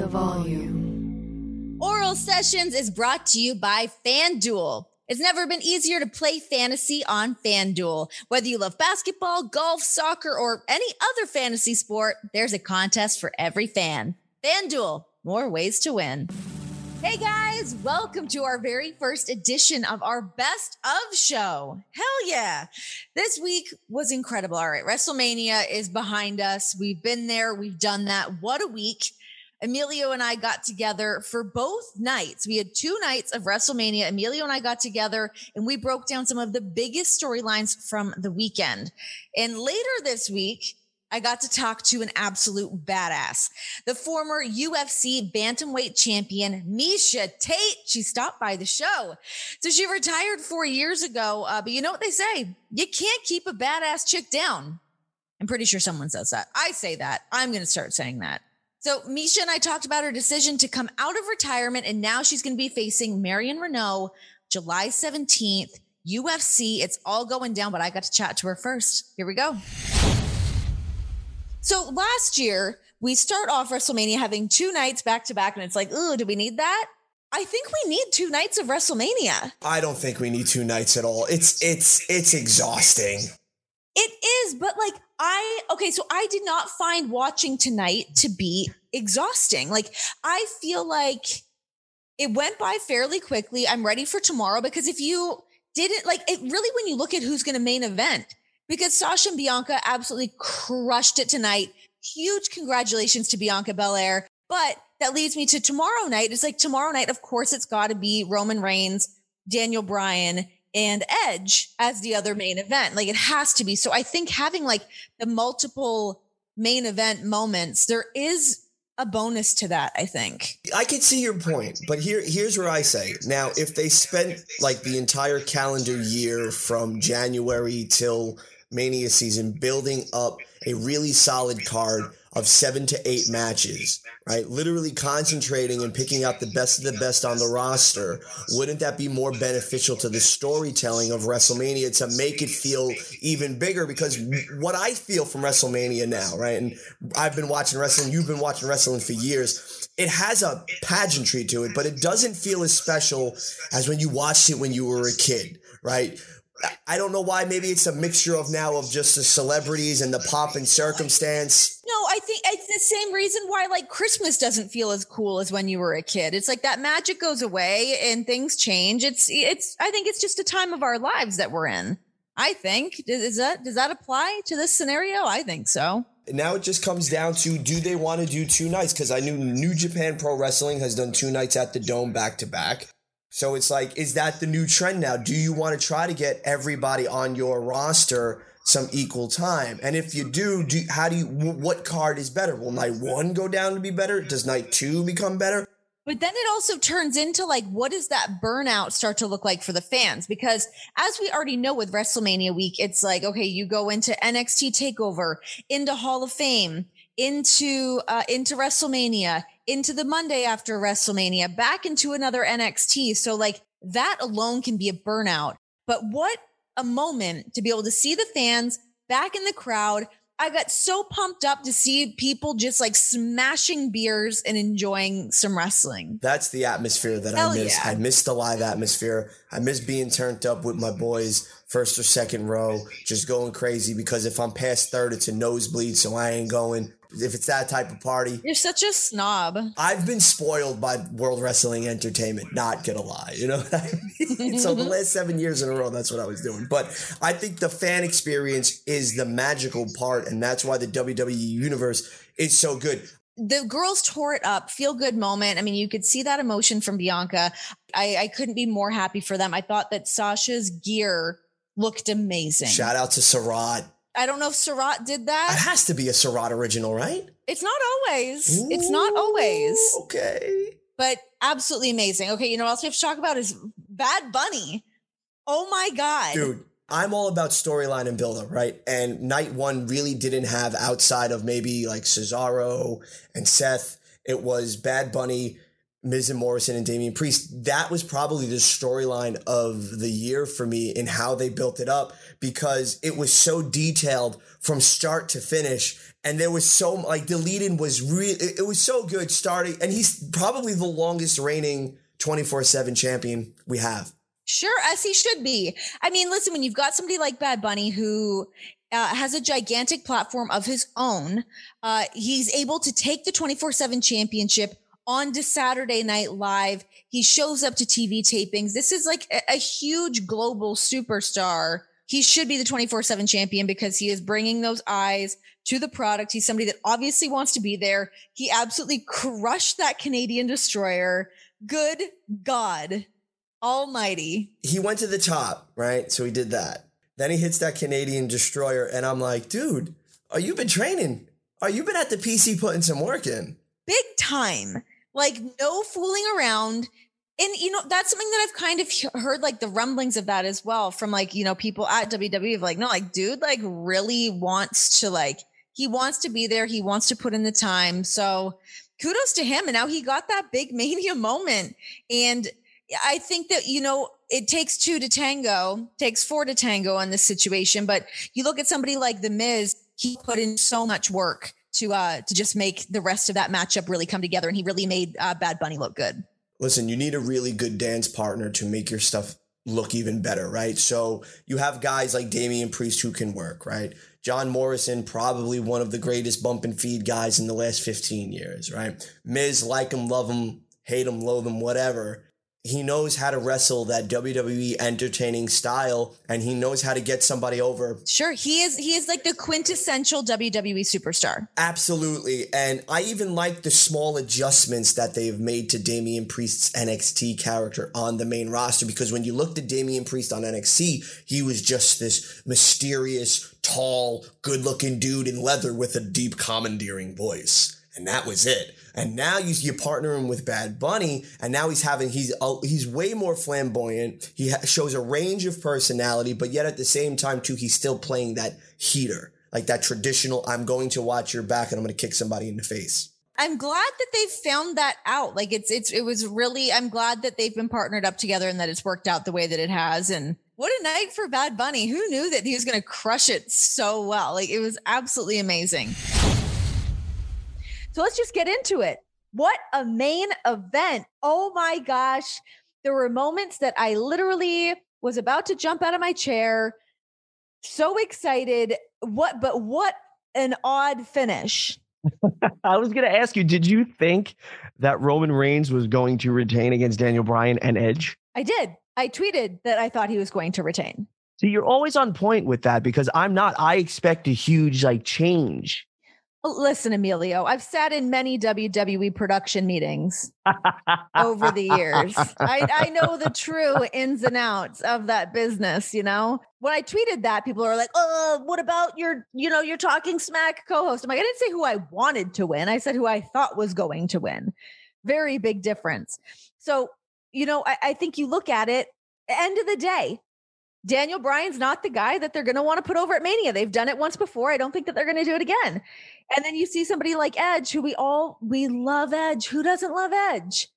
the volume. Oral Sessions is brought to you by FanDuel. It's never been easier to play fantasy on FanDuel. Whether you love basketball, golf, soccer, or any other fantasy sport, there's a contest for every fan. FanDuel, more ways to win. Hey guys, welcome to our very first edition of our best of show. Hell yeah. This week was incredible. All right, WrestleMania is behind us. We've been there, we've done that. What a week. Emilio and I got together for both nights. We had two nights of WrestleMania. Emilio and I got together and we broke down some of the biggest storylines from the weekend. And later this week, I got to talk to an absolute badass, the former UFC bantamweight champion, Miesha Tate. She stopped by the show. So she retired four years ago. Uh, but you know what they say? You can't keep a badass chick down. I'm pretty sure someone says that. I say that. I'm going to start saying that. So Miesha and I talked about her decision to come out of retirement, and now she's going to be facing Marion Reneau July 17th, UFC. It's all going down, but I got to chat to her first. Here we go. So last year, we start off WrestleMania having two nights back to back, and it's like, ooh, do we need that? I think we need two nights of WrestleMania. I don't think we need two nights at all. It's it's it's exhausting. It is, but like I okay, so I did not find watching tonight to be exhausting. Like I feel like it went by fairly quickly. I'm ready for tomorrow because if you didn't like it really when you look at who's going to main event because Sasha and Bianca absolutely crushed it tonight. Huge congratulations to Bianca Belair. But that leads me to tomorrow night. It's like tomorrow night, of course, it's got to be Roman Reigns, Daniel Bryan, and Edge as the other main event. Like it has to be. So I think having like the multiple main event moments, there is a bonus to that, I think. I can see your point, but here here's where I say. Now, if they spent like the entire calendar year from January till Mania season building up a really solid card of seven to eight matches, right? Literally concentrating and picking out the best of the best on the roster. Wouldn't that be more beneficial to the storytelling of WrestleMania to make it feel even bigger? Because what I feel from WrestleMania now, right? And I've been watching wrestling, you've been watching wrestling for years. It has a pageantry to it, but it doesn't feel as special as when you watched it when you were a kid, right? I don't know why. Maybe it's a mixture of now of just the celebrities and the pomp and circumstance. No, I think it's the same reason why like Christmas doesn't feel as cool as when you were a kid. It's like that magic goes away and things change. It's it's I think it's just a time of our lives that we're in. I think does that does that apply to this scenario? I think so. Now it just comes down to do they want to do two nights? Because I knew New Japan Pro Wrestling has done two nights at the Dome back to back. So it's like, is that the new trend now? Do you want to try to get everybody on your roster some equal time? And if you do, do how do you? What card is better? Will night one go down to be better? Does night two become better? But then it also turns into like, what does that burnout start to look like for the fans? Because as we already know with WrestleMania week, it's like, okay, you go into NXT Takeover, into Hall of Fame, into uh, into WrestleMania, into the Monday after WrestleMania, back into another NXT. So like that alone can be a burnout. But what a moment to be able to see the fans back in the crowd. I got so pumped up to see people just like smashing beers and enjoying some wrestling. That's the atmosphere that Hell I miss. Yeah. I miss the live atmosphere. I miss being turned up with my boys, first or second row, just going crazy because if I'm past third, it's a nosebleed, so I ain't going if it's that type of party. You're such a snob. I've been spoiled by World Wrestling Entertainment, not gonna lie. You know I mean? so the last seven years in a row, that's what I was doing. But I think the fan experience is the magical part, and that's why the WWE universe is so good. The girls tore it up, feel good moment. I mean, you could see that emotion from Bianca. I, I couldn't be more happy for them. I thought that Sasha's gear looked amazing. Shout out to Sarat. I don't know if Sarat did that. It has to be a Sarat original, right? It's not always. Ooh, it's not always. Okay. But absolutely amazing. Okay, you know what else we have to talk about is Bad Bunny. Oh my God. Dude, I'm all about storyline and build up, right? And night one really didn't have outside of maybe like Cesaro and Seth. It was Bad Bunny Miz and Morrison and Damian Priest, that was probably the storyline of the year for me in how they built it up because it was so detailed from start to finish. And there was so like the lead in was real. It was so good starting, and he's probably the longest reigning 24 7 champion we have. Sure, as he should be. I mean, listen, when you've got somebody like Bad Bunny who uh, has a gigantic platform of his own, uh, he's able to take the 24 7 championship on to Saturday Night Live. He shows up to TV tapings. This is like a, a huge global superstar. He should be the 24 7 champion because he is bringing those eyes to the product. He's somebody that obviously wants to be there. He absolutely crushed that Canadian destroyer. Good God Almighty. He went to the top, right? So he did that. Then he hits that Canadian destroyer, and I'm like, dude, are you been training? Are you been at the PC putting some work in? Big time. Like no fooling around. And you know, that's something that I've kind of heard like the rumblings of that as well from like, you know, people at WWE of like, no, like dude like really wants to like he wants to be there, he wants to put in the time. So kudos to him. And now he got that big mania moment. And I think that, you know, it takes two to tango, takes four to tango on this situation. But you look at somebody like The Miz, he put in so much work to uh to just make the rest of that matchup really come together and he really made uh, Bad Bunny look good. Listen, you need a really good dance partner to make your stuff look even better, right? So you have guys like Damian Priest who can work, right? John Morrison, probably one of the greatest bump and feed guys in the last 15 years, right? Miz, like him, love him, hate him, loathe him, whatever he knows how to wrestle that WWE entertaining style and he knows how to get somebody over. Sure, he is he is like the quintessential WWE superstar. Absolutely. And I even like the small adjustments that they've made to Damian Priest's NXT character on the main roster because when you looked at Damian Priest on NXT, he was just this mysterious, tall, good-looking dude in leather with a deep commandeering voice. And that was it. And now you you partner him with Bad Bunny, and now he's having he's uh, he's way more flamboyant. He ha- shows a range of personality, but yet at the same time too, he's still playing that heater, like that traditional. I'm going to watch your back, and I'm going to kick somebody in the face. I'm glad that they found that out. Like it's it's it was really. I'm glad that they've been partnered up together and that it's worked out the way that it has. And what a night for Bad Bunny! Who knew that he was going to crush it so well? Like it was absolutely amazing. So let's just get into it. What a main event. Oh my gosh. There were moments that I literally was about to jump out of my chair. So excited. What, but what an odd finish. I was going to ask you, did you think that Roman Reigns was going to retain against Daniel Bryan and Edge? I did. I tweeted that I thought he was going to retain. So you're always on point with that because I'm not. I expect a huge like change Listen, Emilio, I've sat in many WWE production meetings over the years. I, I, know the true ins and outs of that business. You know, when I tweeted that, people are like, "Oh, what about your, you know, your talking smack co-host?" I'm like, I didn't say who I wanted to win. I said who I thought was going to win. Very big difference. So, you know, I, I think you look at it. End of the day, Daniel Bryan's not the guy that they're going to want to put over at Mania. They've done it once before. I don't think that they're going to do it again. And then you see somebody like Edge, who we all we love Edge. Who doesn't love Edge?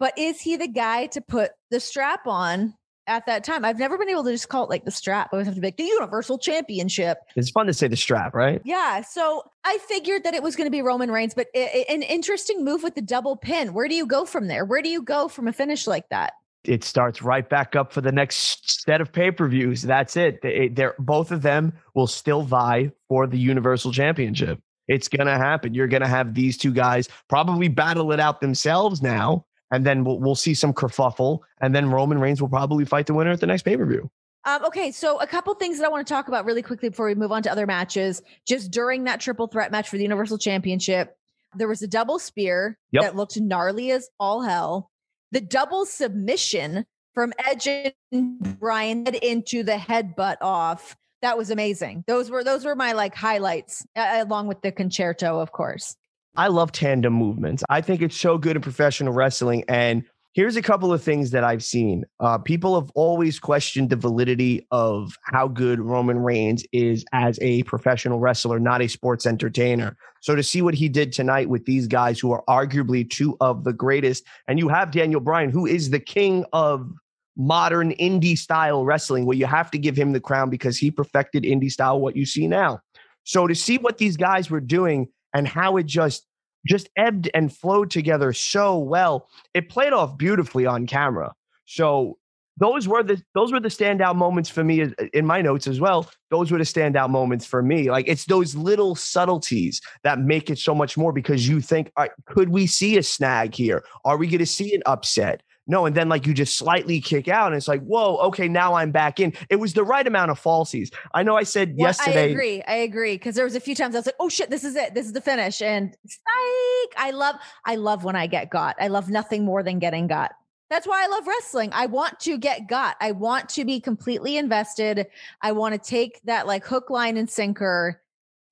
But is he the guy to put the strap on at that time? I've never been able to just call it like the strap. I always have to be like the Universal Championship. It's fun to say the strap, right? Yeah. So I figured that it was going to be Roman Reigns, but it, it, an interesting move with the double pin. Where do you go from there? Where do you go from a finish like that? It starts right back up for the next set of pay-per-views. That's it. They, they're both of them will still vie for the Universal Championship. It's going to happen. You're going to have these two guys probably battle it out themselves now, and then we'll, we'll see some kerfuffle, and then Roman Reigns will probably fight the winner at the next pay-per-view. Um, okay, so a couple things that I want to talk about really quickly before we move on to other matches. Just during that triple threat match for the Universal Championship, there was a double spear yep. that looked gnarly as all hell the double submission from Edge and Bryan into the headbutt off. That was amazing. Those were those were my like highlights, along with the Conchairto, of course. I love tandem movements. I think it's so good in professional wrestling, and here's a couple of things that I've seen. Uh, people have always questioned the validity of how good Roman Reigns is as a professional wrestler, not a sports entertainer. So to see what he did tonight with these guys who are arguably two of the greatest, and you have Daniel Bryan, who is the king of modern indie style wrestling, where you have to give him the crown because he perfected indie style, what you see now. So to see what these guys were doing and how it just just ebbed and flowed together so well. It played off beautifully on camera. So those were the those were the standout moments for me uh, in my notes as well. Those were the standout moments for me. Like it's those little subtleties that make it so much more because you think, could we see a snag here? Are we going to see an upset? No, and then like you just slightly kick out, and it's like, whoa, okay, now I'm back in. It was the right amount of falsies. I know I said well, yesterday. I agree. I agree. Because there was a few times I was like, oh shit, this is it. This is the finish. And psych. I love, I love when I get got. I love nothing more than getting got. That's why I love wrestling. I want to get got. I want to be completely invested. I want to take that like hook, line, and sinker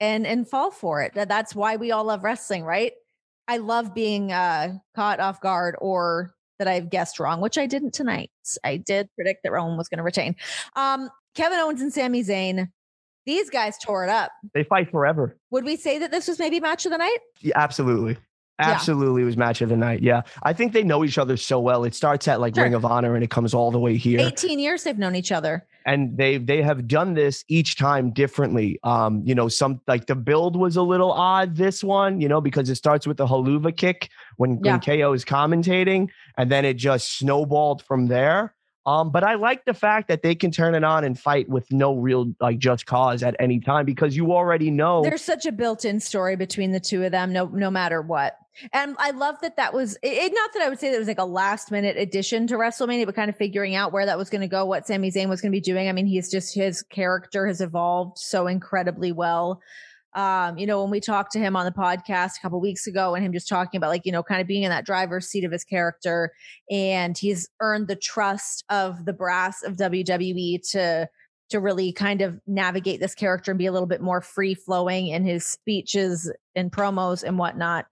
and and fall for it. That's why we all love wrestling, right? I love being uh, caught off guard or that I've guessed wrong, which I didn't tonight. I did predict that Roman was going to retain. Um, Kevin Owens and Sami Zayn, these guys tore it up. They fight forever. Would we say that this was maybe match of the night? Yeah, absolutely. Absolutely yeah. was match of the night. Yeah. I think they know each other so well. It starts at like sure. Ring of Honor and it comes all the way here. 18 years they've known each other. And they they have done this each time differently. Um, you know, some like the build was a little odd this one, you know, because it starts with the Helluva Kick when, yeah. when KO is commentating, and then it just snowballed from there. Um, but I like the fact that they can turn it on and fight with no real like just cause at any time because you already know there's such a built-in story between the two of them, no no matter what. And I love that that was it, not that I would say that it was like a last minute addition to WrestleMania, but kind of figuring out where that was going to go, what Sami Zayn was going to be doing. I mean, he's just his character has evolved so incredibly well um, you know, when we talked to him on the podcast a couple weeks ago and him just talking about like, you know, kind of being in that driver's seat of his character and he's earned the trust of the brass of WWE to to really kind of navigate this character and be a little bit more free flowing in his speeches and promos and whatnot.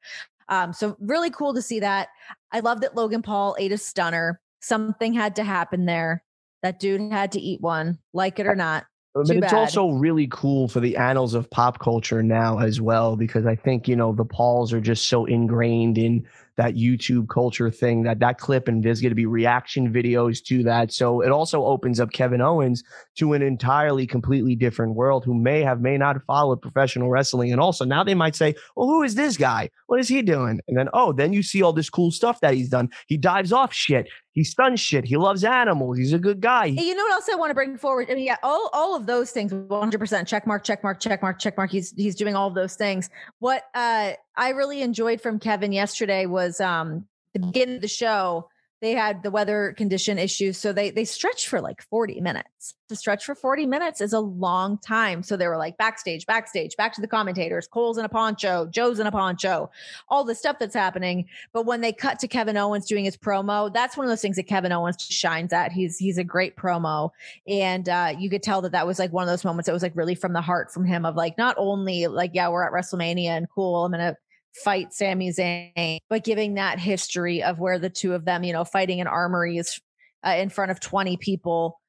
Um, so really cool to see that. I love that Logan Paul ate a stunner. Something had to happen there. That dude had to eat one, like it or not. But Too it's bad. also really cool for the annals of pop culture now as well, because I think, you know, the Pauls are just so ingrained in that YouTube culture thing that that clip and there's going to be reaction videos to that. So it also opens up Kevin Owens to an entirely completely different world who may have may not have followed professional wrestling and also now they might say, "Well, who is this guy? What is he doing?" And then oh, then you see all this cool stuff that he's done. He dives off shit. He stuns shit. He loves animals. He's a good guy. Hey, you know what else I want to bring forward? I mean, yeah, all, all of those things, 100% check mark, check mark, check mark, check mark. He's he's doing all of those things. What uh, I really enjoyed from Kevin yesterday was um, the beginning of the show they had the weather condition issues so they they stretched for like 40 minutes. To stretch for 40 minutes is a long time. So they were like backstage backstage back to the commentators cole's in a poncho joe's in a poncho all the stuff that's happening. But when they cut to kevin owens doing his promo that's one of those things that kevin owens shines at. He's he's a great promo. And uh, you could tell that that was like one of those moments that was like really from the heart from him of like not only like yeah we're at wrestlemania and cool i'm gonna fight Sami Zayn, but giving that history of where the two of them, you know, fighting in armories uh, in front of 20 people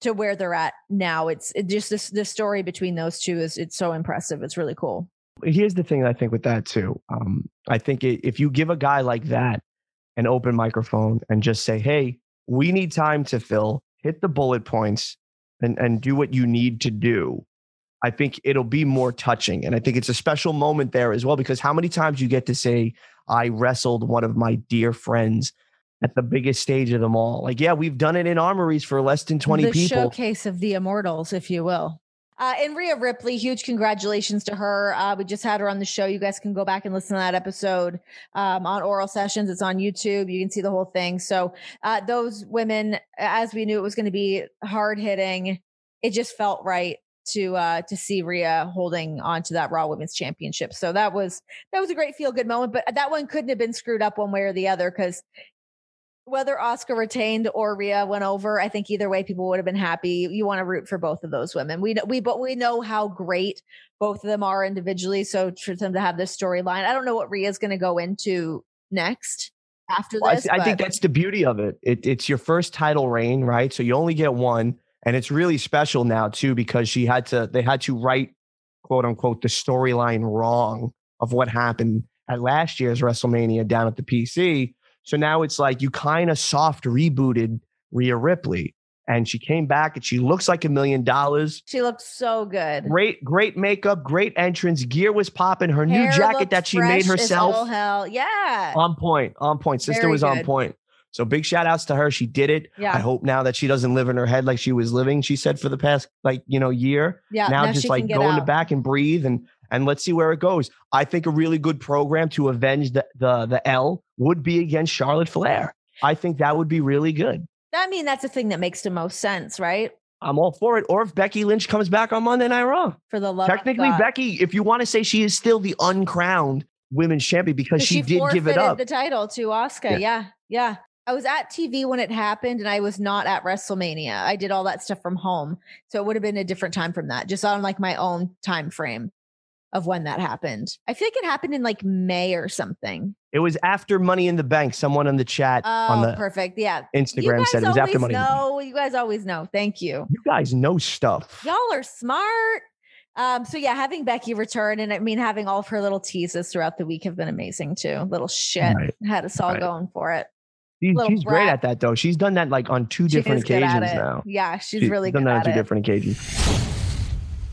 to where they're at now. It's it just this the story between those two is it's so impressive. It's really cool. Here's the thing I think with that too. Um, I think it, if you give a guy like that an open microphone and just say, "Hey, we need time to fill, hit the bullet points, and and do what you need to do," I think it'll be more touching. And I think it's a special moment there as well, because how many times you get to say, I wrestled one of my dear friends at the biggest stage of them all. Like, yeah, we've done it in armories for less than 20 the people. showcase of the immortals, if you will. Uh, and Rhea Ripley, huge congratulations to her. Uh, we just had her on the show. You guys can go back and listen to that episode um, on Oral Sessions. It's on YouTube. You can see the whole thing. So, uh, those women, as we knew it was going to be hard hitting, it just felt right to uh to see Rhea holding on to that Raw Women's Championship. So that was that was a great feel good moment, but that one couldn't have been screwed up one way or the other because whether Asuka retained or Rhea went over, I think either way people would have been happy. You want to root for both of those women. We we but we know how great both of them are individually. So for them to have this storyline, I don't know what Rhea's going to go into next. after Well, I, this. th- I think that's the beauty of it. it. It's your first title reign, right? So you only get one, and it's really special now too because she had to. They had to write, quote unquote, the storyline wrong of what happened at last year's WrestleMania down at the PC. So now it's like you kind of soft rebooted Rhea Ripley, and she came back and she looks like a million dollars. she looked so good. Great, great makeup, great entrance. Gear was popping. Her Hair new jacket that she made herself all hell. Yeah. on point, on point. Sister Very was on point. So big shout outs to her. She did it. Yeah. I hope now that she doesn't live in her head like she was living, she said for the past like, you know, year. yeah. now, she just like go in the back and breathe and and let's see where it goes. I think a really good program to avenge the the the L would be against Charlotte Flair. I think that would be really good. I mean, that's the thing that makes the most sense, right? I'm all for it. Or if Becky Lynch comes back on Monday Night Raw. For the love. Technically. Becky, if you want to say she is still the uncrowned women's champion because she, did give it up. The title to Asuka. Yeah. Yeah. yeah. I was at TV when it happened and I was not at WrestleMania. I did all that stuff from home. So it would have been a different time from that, just on like my own time frame of when that happened. I feel like it happened in like May or something. It was after Money in the Bank. Someone in the chat Oh, on the perfect. Yeah. Instagram said it was after Money in the Bank. know. You guys always know. Thank you. You guys know stuff. Y'all are smart. Um, so yeah, having Becky return and I mean having all of her little teases throughout the week have been amazing too. Little shit Right. had us all Right. going for it. She- Little she's great at that though. She's done that like on two She different is good at occasions now. Yeah, she's She's really done good that on two it. different occasions.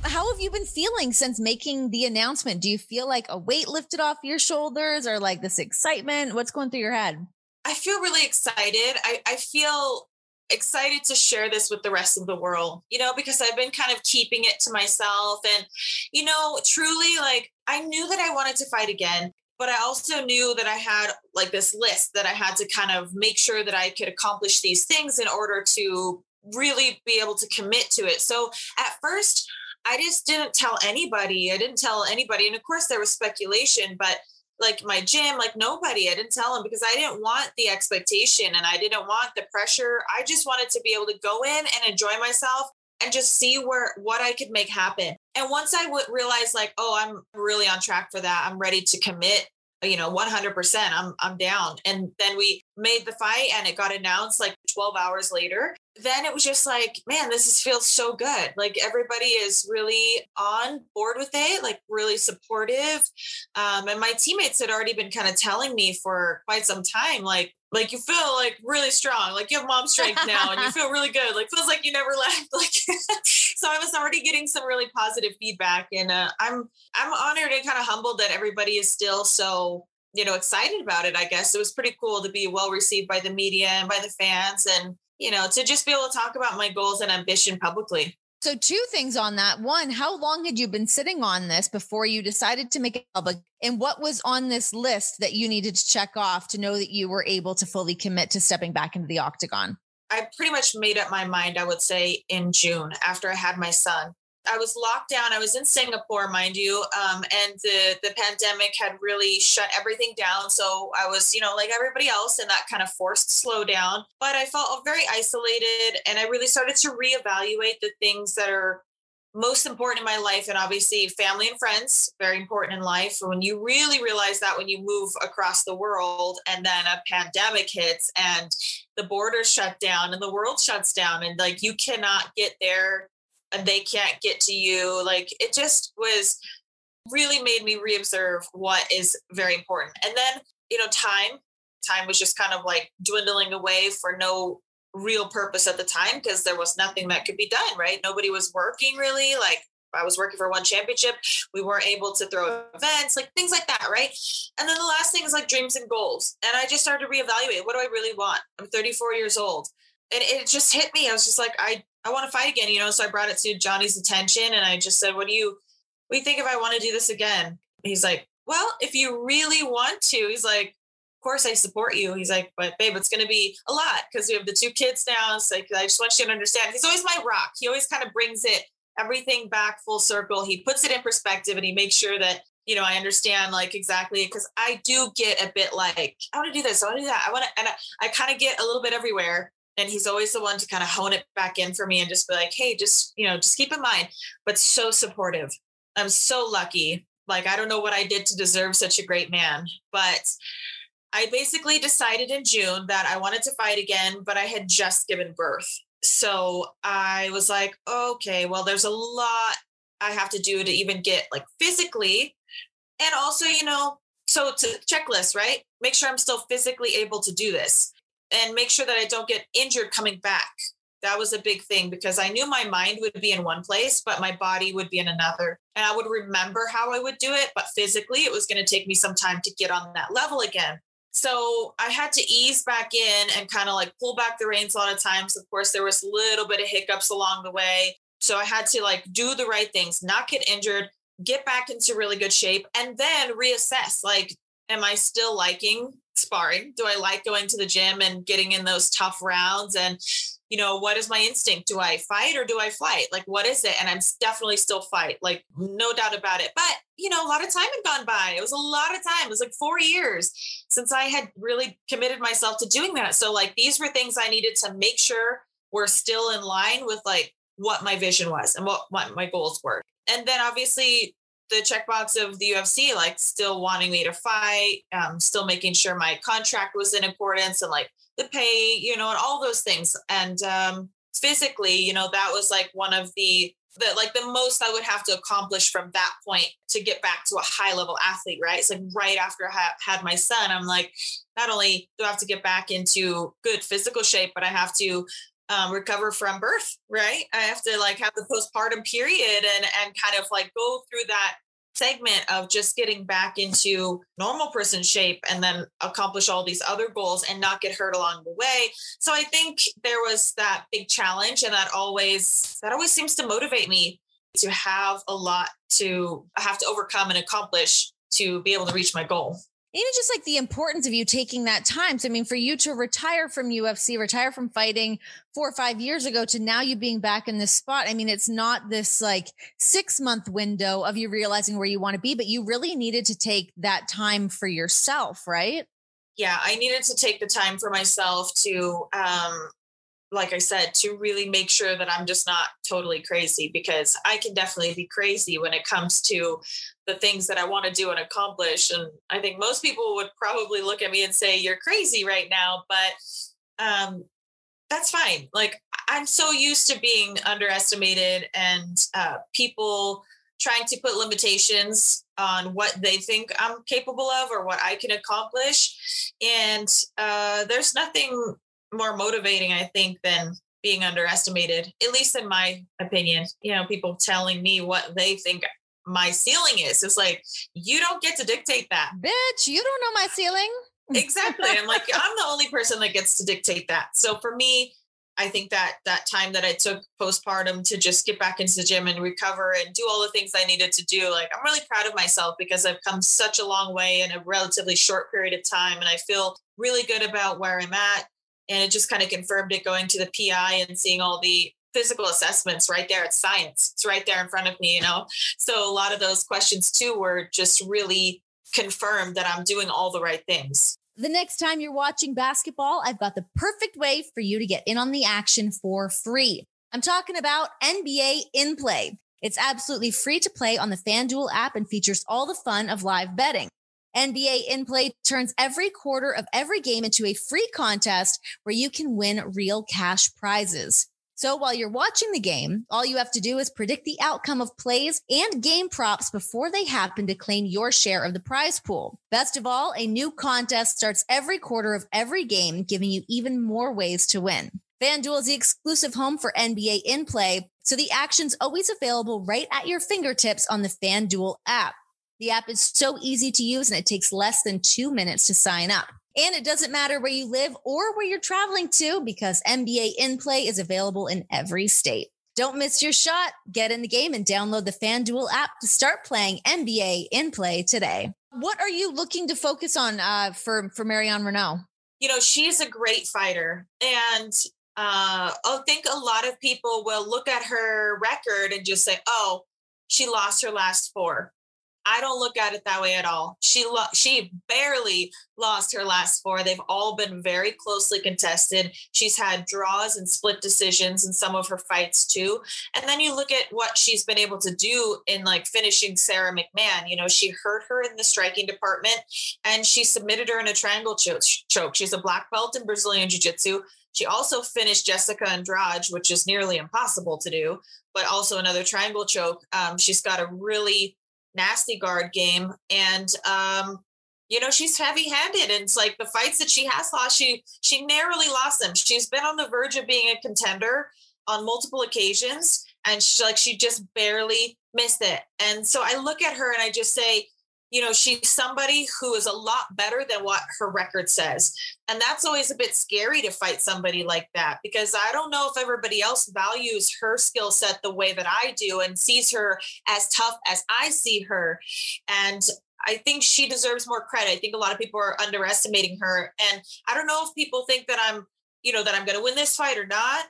How have you been feeling since making the announcement? Do you feel like a weight lifted off your shoulders or like this excitement? What's going through your head? I feel really excited. I, I feel excited to share this with the rest of the world, you know, because I've been kind of keeping it to myself. And, you know, truly, like, I knew that I wanted to fight again, but I also knew that I had like this list that I had to kind of make sure that I could accomplish these things in order to really be able to commit to it. So at first, I just didn't tell anybody. I didn't tell anybody. And of course, there was speculation, but like my gym, like nobody. I didn't tell them because I didn't want the expectation and I didn't want the pressure. I just wanted to be able to go in and enjoy myself and just see where what I could make happen. And once I would realize like, oh, I'm really on track for that. I'm ready to commit, you know, 100%. I'm I'm down. And then we made the fight and it got announced like 12 hours later. Then it was just like, man, this is, feels so good. Like everybody is really on board with it, like really supportive. Um, and my teammates had already been kind of telling me for quite some time, like, like you feel like really strong, like you have mom strength now, and you feel really good. Like feels like you never left. Like, so I was already getting some really positive feedback, and uh, I'm I'm honored and kind of humbled that everybody is still so you know excited about it. I guess it was pretty cool to be well received by the media and by the fans, and you know to just be able to talk about my goals and ambition publicly. So, two things on that. One, how long had you been sitting on this before you decided to make it public? And what was on this list that you needed to check off to know that you were able to fully commit to stepping back into the octagon? I pretty much made up my mind, I would say, in June after I had my son. I was locked down. I was in Singapore, mind you, um, and the the pandemic had really shut everything down. So I was, you know, like everybody else, in that kind of forced slowdown. But I felt very isolated, and I really started to reevaluate the things that are most important in my life, and obviously family and friends, very important in life. When you really realize that when you move across the world, and then a pandemic hits, and the borders shut down, and the world shuts down, and like you cannot get there and they can't get to you. Like it just was really made me reobserve what is very important. And then, you know, time, time was just kind of like dwindling away for no real purpose at the time because there was nothing that could be done, right? Nobody was working really. Like I was working for one championship. We weren't able to throw events, like things like that, right? And then the last thing is like dreams and goals. And I just started to reevaluate what do I really want? I'm 34 years old. And it just hit me. I was just like, I I want to fight again, you know. So I brought it to Johnny's attention and I just said, What do you what do you think if I want to do this again? He's like, Well, if you really want to, he's like, course I support you. He's like, But babe, it's gonna be a lot because we have the two kids now. It's like I just want you to understand. He's always my rock. He always kind of brings it everything back full circle. He puts it in perspective and he makes sure that you know, I understand like exactly because I do get a bit like, I want to do this, I want to do that. I want to, and I, I kind of get a little bit everywhere and he's always the one to kind of hone it back in for me and just be like hey just you know just keep in mind but so supportive i'm so lucky like i don't know what i did to deserve such a great man but I basically decided in June that I wanted to fight again, but I had just given birth. So I was like, okay, well, there's a lot I have to do to even get like physically. And also, you know, so to checklist, right? Make sure I'm still physically able to do this and make sure that I don't get injured coming back. That was a big thing because I knew my mind would be in one place, but my body would be in another. And I would remember how I would do it, but physically, it was going to take me some time to get on that level again. So I had to ease back in and kind of like pull back the reins a lot of times. Of course, there was a little bit of hiccups along the way. So I had to like do the right things, not get injured, get back into really good shape, and then reassess like, am I still liking sparring? Do I like going to the gym and getting in those tough rounds? And you know, what is my instinct? Do I fight or do I flight? Like, what is it? And I'm definitely still fight, like, no doubt about it. But, you know, a lot of time had gone by. It was a lot of time. It was like four years since I had really committed myself to doing that. So, like, these were things I needed to make sure were still in line with like what my vision was and what, what my goals were. And then obviously, the checkbox of the UFC, like still wanting me to fight, um, still making sure my contract was in accordance and like the pay, you know, and all those things. And um, physically, you know, that was like one of the the like the most I would have to accomplish from that point to get back to a high level athlete, right? It's like right after I had my son, I'm like, not only do I have to get back into good physical shape, but I have to um, recover from birth, right? I have to like have the postpartum period and and kind of like go through that segment of just getting back into normal person shape and then accomplish all these other goals and not get hurt along the way. So I think there was that big challenge and that always that always seems to motivate me to have a lot to have to overcome and accomplish to be able to reach my goal even just like the importance of you taking that time. So, I mean, for you to retire from UFC, retire from fighting four or five years ago to now you being back in this spot, I mean, it's not this like six month window of you realizing where you want to be, but you really needed to take that time for yourself, right? Yeah, I needed to take the time for myself to um, like I said, to really make sure that I'm just not totally crazy because I can definitely be crazy when it comes to the things that I want to do and accomplish. And I think most people would probably look at me and say, You're crazy right now. But um, that's fine. Like, I'm so used to being underestimated and uh, people trying to put limitations on what they think I'm capable of or what I can accomplish. And uh, there's nothing more motivating, I think, than being underestimated, at least in my opinion. You know, people telling me what they think my ceiling is. It's like, you don't get to dictate that. Bitch, you don't know my ceiling. exactly. I'm like, I'm the only person that gets to dictate that. So for me, I think that that time that I took postpartum to just get back into the gym and recover and do all the things I needed to do, like I'm really proud of myself because I've come such a long way in a relatively short period of time. And I feel really good about where I'm at and it just kind of confirmed it going to the PI and seeing all the physical assessments right there. It's science. It's right there in front of me, you know. So a lot of those questions too were just really confirmed that I'm doing all the right things. The next time you're watching basketball, I've got the perfect way for you to get in on the action for free. I'm talking about NBA in play. It's absolutely free to play on the FanDuel app and features all the fun of live betting. NBA In Play turns every quarter of every game into a free contest where you can win real cash prizes. So while you're watching the game, all you have to do is predict the outcome of plays and game props before they happen to claim your share of the prize pool. Best of all, a new contest starts every quarter of every game, giving you even more ways to win. FanDuel is the exclusive home for NBA in play, so the action's always available right at your fingertips on the FanDuel app. The app is so easy to use and it takes less than two minutes to sign up. And it doesn't matter where you live or where you're traveling to because NBA In Play is available in every state. Don't miss your shot. Get in the game and download the FanDuel app to start playing NBA In Play today. What are you looking to focus on uh, for for Marion Reneau? You know, she's a great fighter, and uh, I think a lot of people will look at her record and just say, "Oh, she lost her last four I don't look at it that way at all. She lo- she barely lost her last four. They've all been very closely contested. She's had draws and split decisions in some of her fights too. And then you look at what she's been able to do in like finishing Sara McMann. You know, she hurt her in the striking department and she submitted her in a triangle choke. She's a black belt in Brazilian Jiu Jitsu. She also finished Jessica Andrade, which is nearly impossible to do, but also another triangle choke. Um, she's got a really nasty guard game. And um, you know, she's heavy-handed. And it's like the fights that she has lost, she she narrowly lost them. She's been on the verge of being a contender on multiple occasions. And she like she just barely missed it. And so I look at her and I just say, you know, she's somebody who is a lot better than what her record says. And that's always a bit scary to fight somebody like that because I don't know if everybody else values her skill set the way that I do and sees her as tough as I see her. And I think she deserves more credit. I think a lot of people are underestimating her. And I don't know if people think that I'm, you know, that I'm going to win this fight or not.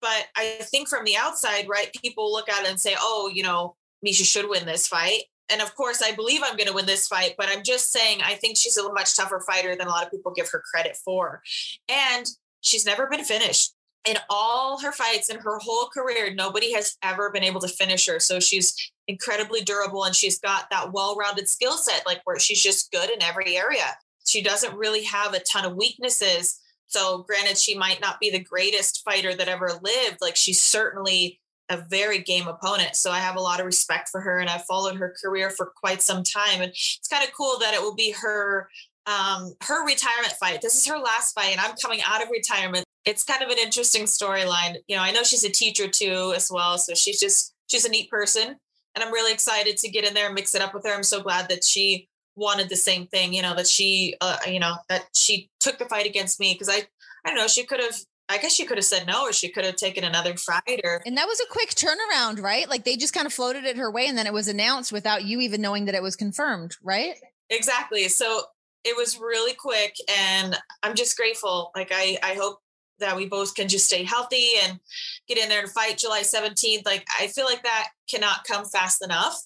But I think from the outside, right, people look at it and say, oh, you know, Miesha should win this fight and of course, I believe I'm going to win this fight, but I'm just saying I think she's a much tougher fighter than a lot of people give her credit for. And she's never been finished. In all her fights in her whole career, nobody has ever been able to finish her. So she's incredibly durable and she's got that well rounded skill set, like where she's just good in every area. She doesn't really have a ton of weaknesses. So, granted, she might not be the greatest fighter that ever lived. Like, she's certainly a very game opponent. So I have a lot of respect for her and I've followed her career for quite some time. And it's kind of cool that it will be her um, her retirement fight. This is her last fight, and I'm coming out of retirement. It's kind of an interesting storyline. You know, I know she's a teacher too, as well. So she's just she's a neat person, and I'm really excited to get in there and mix it up with her. I'm so glad that she wanted the same thing. You know, that she, uh, you know, that she took the fight against me because I, I don't know, she could have I guess she could have said no, or she could have taken another fighter. And that was a quick turnaround, right? Like they just kind of floated it her way, and then it was announced without you even knowing that it was confirmed, right? Exactly. So it was really quick, and I'm just grateful. Like I, I hope that we both can just stay healthy and get in there and fight July 17th. Like I feel like that cannot come fast enough.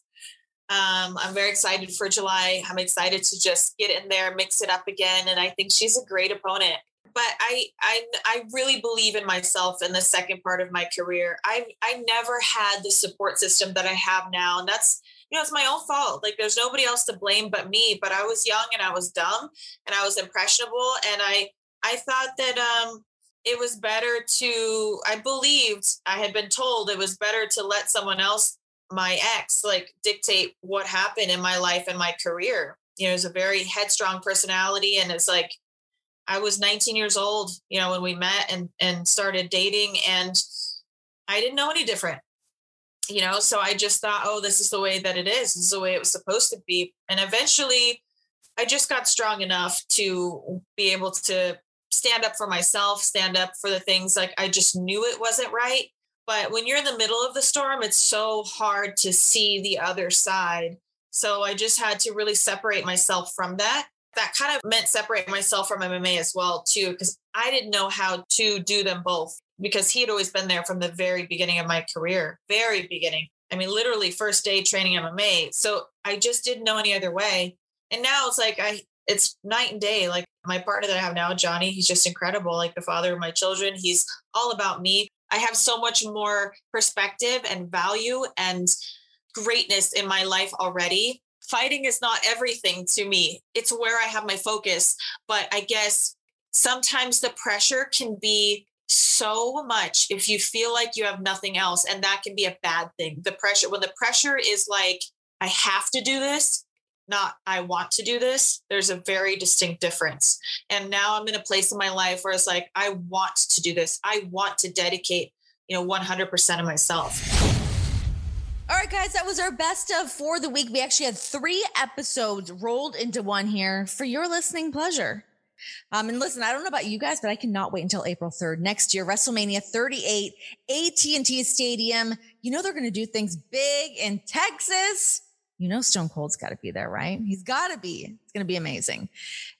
Um, I'm very excited for July. I'm excited to just get in there, mix it up again, and I think she's a great opponent but I, I I really believe in myself in the second part of my career. I I never had the support system that I have now, and that's you know it's my own fault. Like there's nobody else to blame but me. But I was young and I was dumb and I was impressionable, and I I thought that um it was better to I believed I had been told it was better to let someone else my ex like dictate what happened in my life and my career. You know, it's a very headstrong personality and it's like I was 19 years old, you know, when we met and and started dating and I didn't know any different. You know, so I just thought, oh, this is the way that it is. This is the way it was supposed to be. And eventually I just got strong enough to be able to stand up for myself, stand up for the things like I just knew it wasn't right. But when you're in the middle of the storm, it's so hard to see the other side. So I just had to really separate myself from that that kind of meant separating myself from MMA as well too, because I didn't know how to do them both because he had always been there from the very beginning of my career, very beginning. I mean, literally first day training MMA. So I just didn't know any other way. And now it's like I it's night and day. Like my partner that I have now, Johnny, he's just incredible. Like the father of my children. He's all about me. I have so much more perspective and value and greatness in my life already fighting is not everything to me. It's where I have my focus. But I guess sometimes the pressure can be so much if you feel like you have nothing else. And that can be a bad thing. The pressure, when the pressure is like, I have to do this, not I want to do this, there's a very distinct difference. And now I'm in a place in my life where it's like, I want to do this. I want to dedicate, you know, 100% of myself. All right, guys, that was our best of for the week. We actually had three episodes rolled into one here for your listening pleasure. Um, and listen, I don't know about you guys, but I cannot wait until April 3rd next year, WrestleMania 38, AT&T Stadium. You know, they're going to do things big in Texas. You know, Stone Cold's got to be there, right? He's got to be. It's going to be amazing.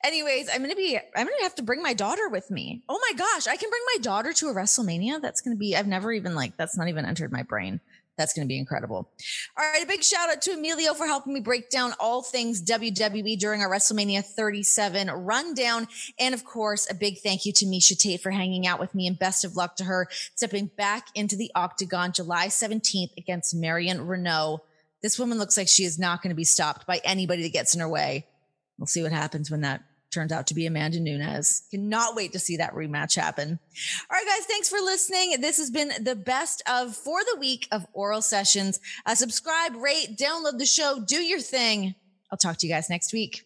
Anyways, I'm going to be, I'm going to have to bring my daughter with me. Oh my gosh, I can bring my daughter to a WrestleMania. That's going to be, I've never even like, that's not even entered my brain That's going to be incredible. All right. A big shout out to Emilio for helping me break down all things WWE during our WrestleMania 37 rundown. And of course, a big thank you to Miesha Tate for hanging out with me and best of luck to her stepping back into the octagon July 17th against Marion Reneau. This woman looks like she is not going to be stopped by anybody that gets in her way. We'll see what happens when that turns out to be Amanda Nunes. Cannot wait to see that rematch happen. All right, guys, thanks for listening. This has been the best of for the week of oral sessions. Uh, subscribe, rate, download the show, do your thing. I'll talk to you guys next week.